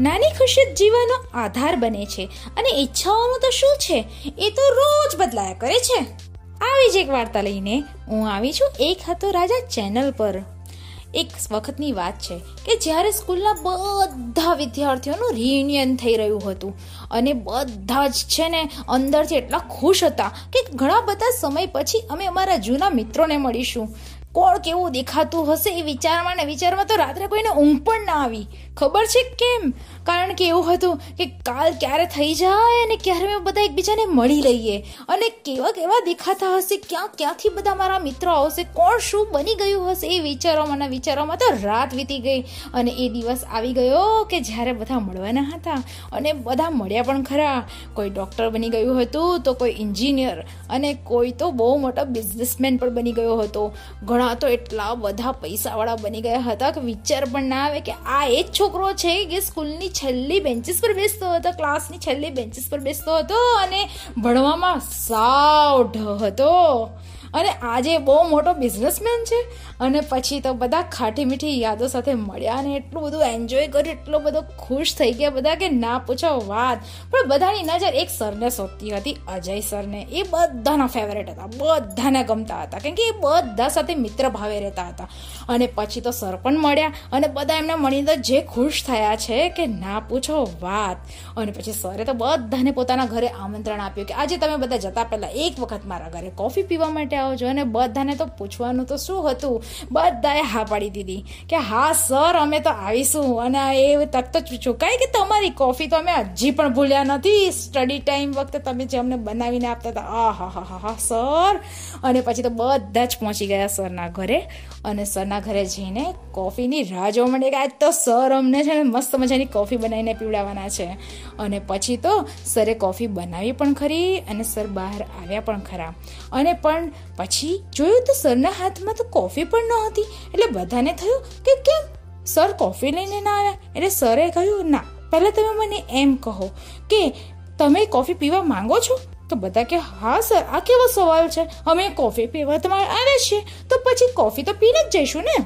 નાની ખુશી જીવનનો આધાર બને છે. અને ઈચ્છાઓનું તો શું છે? એ તો રોજ બદલાયા કરે છે. આવી જ એક વાર્તા લઈને હું આવી છું એક હતો રાજા ચેનલ પર. એક વખતની વાત છે કે જ્યારે સ્કૂલના બધા વિદ્યાર્થીઓનું રિયુનિયન થઈ રહ્યું હતું અને બધા જ છે ને અંદરથી એટલા ખુશ હતા કે ઘણા બધા સમય પછી અમે અમારા જૂના મિત્રોને મળીશું. કોણ કેવું દેખાતું હશે એ વિચારમાં ને વિચારમાં તો રાત્રે કોઈને ઊંઘ પણ ના આવી. ખબર છે કેમ? કારણ કે એવું હતું કે કાલ ક્યારે થઈ જાય અને ક્યારે અમે બધા એકબીજાને મળી લઈએ. અને કેવા કેવા દેખાતા હશે, ક્યાં ક્યાંથી બધા મારા મિત્રો આવશે, કોણ શું બની ગયું હશે એ વિચારોમાં વિચારોમાં તો રાત વીતી ગઈ. અને એ દિવસ આવી ગયો કે જ્યારે બધા મળવાના હતા. અને બધા મળ્યા પણ ખરા. કોઈ ડૉક્ટર બની ગયું હતું તો કોઈ એન્જિનિયર. અને કોઈ તો બહુ મોટો બિઝનેસમેન પણ બની ગયો હતો. ઘણા તો એટલા બધા પૈસાવાળા બની ગયા હતા કે વિચાર પણ ના આવે કે આ એ જ છોકરો છે કે સ્કૂલની છેલ્લી બેન્ચીસ પર બેસતો હતો, ક્લાસની છેલ્લી બેન્ચીસ પર બેસતો હતો અને ભણવામાં સાવ ઢ હતો. અને આજે બહુ મોટો બિઝનેસમેન છે. અને પછી તો બધા ખાટી મીઠી યાદો સાથે મળ્યા અને એટલું બધું એન્જોય કર્યું, એટલો બધો ખુશ થઈ ગયા બધા કે ના પૂછો વાત. પણ બધાની નજર એક સરને શોધતી હતી, અજય સરને. એ બધાના ફેવરેટ હતા, બધાને ગમતા હતા. કેમ કે એ બધા સાથે મિત્ર ભાવે રહેતા હતા. અને પછી તો સર પણ મળ્યા અને બધા એમને મળીને જે ખુશ થયા છે કે ના પૂછો વાત. અને પછી સરે તો બધાને પોતાના ઘરે આમંત્રણ આપ્યું કે આજે તમે બધા જતા પહેલાં એક વખત મારા ઘરે કોફી પીવા માટે આવજો અને બધાને તો પૂછવાનું તો શું હતું? બધાએ હા પાડી દીધી કે, હા, સર, અમે તો આવીશું. અને એ તક તો ચૂકાય કે તમારી કોફી તો અમે હજી પણ ભૂલ્યા નથી. સ્ટડી ટાઈમ વખતે તમે જે અમને બનાવીને આપતા હતા, આ હા હા હા સર. અને પછી તો બધા જ પહોંચી ગયા સરના ઘરે. અને સરના ઘરે જઈને કોફીની રાહ જોવા માંડે કે, આજ તો સર અમને છે ને મસ્ત મજાની કોફી બનાવીને પીવડાવવાના છે. અને પછી તો સરે કોફી બનાવી પણ ખરી અને સર બહાર આવ્યા પણ ખરા. અને પણ પછી જોયું તો સરના હાથમાં તો કોફી પણ ન હતી એટલે બધાને થયું કે કેમ? સર કોફી લઈને ના આવ્યા. એટલે સરે કહ્યું, ના, પહેલાં તમે મને એમ કહો કે તમે કોફી પીવા માંગો છો? તો બધા કે, હા, સર, આ કેવો સવાલ છે? અમે કોફી પીવા તમારે આવ્યા છીએ. તો પછી કોફી તો પીને જ જઈશું ને.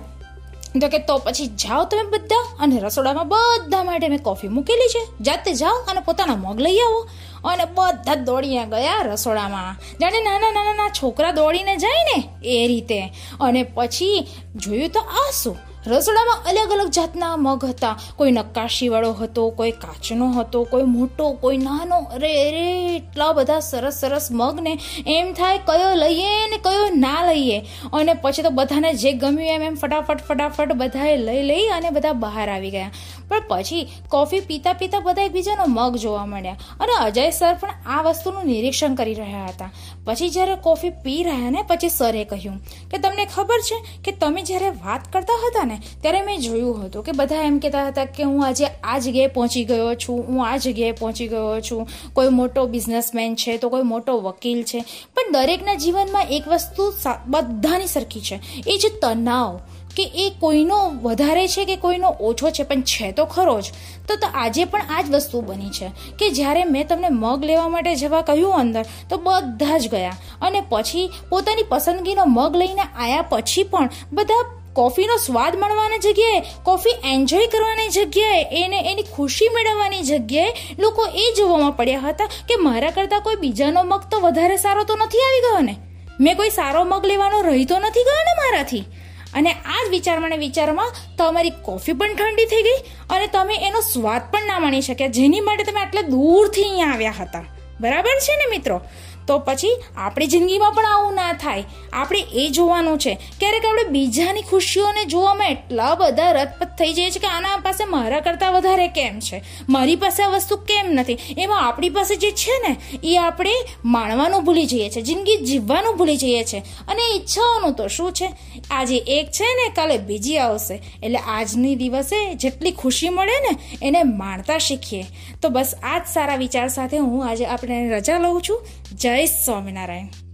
તો કે તો પછી જાઓ તમે બધા અને રસોડામાં બધા માટે મેં કોફી મૂકેલી છે. જાતે જાઓ અને પોતાના મગ લઈ આવો. અને બધા દોડીને ગયા રસોડામાં. જાણે નાના નાના છોકરા દોડીને જાય ને એ રીતે. અને પછી જોયું તો આ શું રસોડામાં અલગ અલગ જાતના મગ હતા. કોઈ નક્કાશીવાળો હતો, કોઈ કાચનો હતો, કોઈ મોટો, કોઈ નાનો. અરે અરે, એટલા બધા સરસ સરસ મગને એમ થાય કયો લઈએ ને કયો ના લઈએ. અને પછી તો બધાને જે ગમ્યું એમ એમ ફટાફટ ફટાફટ બધાએ લઈ લઈ અને બધા બહાર આવી ગયા. પણ પછી કોફી પીતા પીતા બધા એકબીજાનો મગ જોવા મળ્યા. અને અજય સર પણ આ વસ્તુનું નિરીક્ષણ કરી રહ્યા હતા. પછી જ્યારે કોફી પી રહ્યા ને પછી સરે કહ્યું કે તમને ખબર છે કે તમે જ્યારે વાત કરતા હતા ને ત્યારે મેં જોયું હતું કે બધા એમ કહેતા હતા કે હું આજે આ જગ્યાએ પહોંચી ગયો છું, હું આ જગ્યાએ પહોંચી ગયો છું. કોઈ મોટો બિઝનેસમેન છે તો કોઈ મોટો વકીલ છે. પણ દરેકના જીવનમાં એક વસ્તુ બધાની સરખી છે. એ જે તણાવ. કે એ કોઈનો વધારે છે કે કોઈનો ઓછો છે, પણ છે તો ખરો જ. તો આજે પણ આ જ વસ્તુ બની છે. કે જ્યારે મેં તમને મગ લેવા માટે જવા કહ્યું અંદર, તો બધા જ ગયા. અને પછી પોતાની પસંદગીનો મગ લઈને આવ્યા પછી પણ બધા કોફીનો સ્વાદ મળવાની જગ્યાએ, કોફી એન્જોય કરવાની જગ્યાએ, એને એની ખુશી મેળવવાની જગ્યાએ લોકો એ જોવામાં પડ્યા હતા કે મારા કરતાં કોઈ બીજાનો મગ તો વધારે સારો તો નથી આવી ગયો ને? મેં કોઈ સારો મગ લેવાનો રહી તો નથી ગયો ને મારાથી? અને આ જ વિચારમાં વિચારમાં તમારી કોફી પણ ઠંડી થઈ ગઈ અને તમે એનો સ્વાદ પણ ના માણી શક્યા, જેની માટે તમે આટલા દૂરથી અહીંયા આવ્યા હતા. બરાબર છે ને મિત્રો? તો પછી આપણી જિંદગીમાં પણ આવું ના થાય. આપણે એ જોવાનું છે. ક્યારેક આપણે બીજાની ખુશીઓને જોવામાં એટલા બધા રથપથ થઈ જાય છે કે આના પાસે મારા કરતાં વધારે કેમ છે? મારી પાસે આ વસ્તુ કેમ નથી? એમાં આપણી પાસે જે છે ને, એ આપણે માણવાનું ભૂલી જઈએ છીએ. જિંદગી જીવવાનું ભૂલી જઈએ છીએ. અને ઈચ્છાઓનું તો શું છે? આજે એક છે ને, કાલે બીજી આવશે. એટલે આજની દિવસે જેટલી ખુશી મળે ને, એને માણતા શીખીએ. તો બસ આ જ સારા વિચાર સાથે હું આજે આપણે રજા લઉં છું. જય સ્વામિનારાયણ.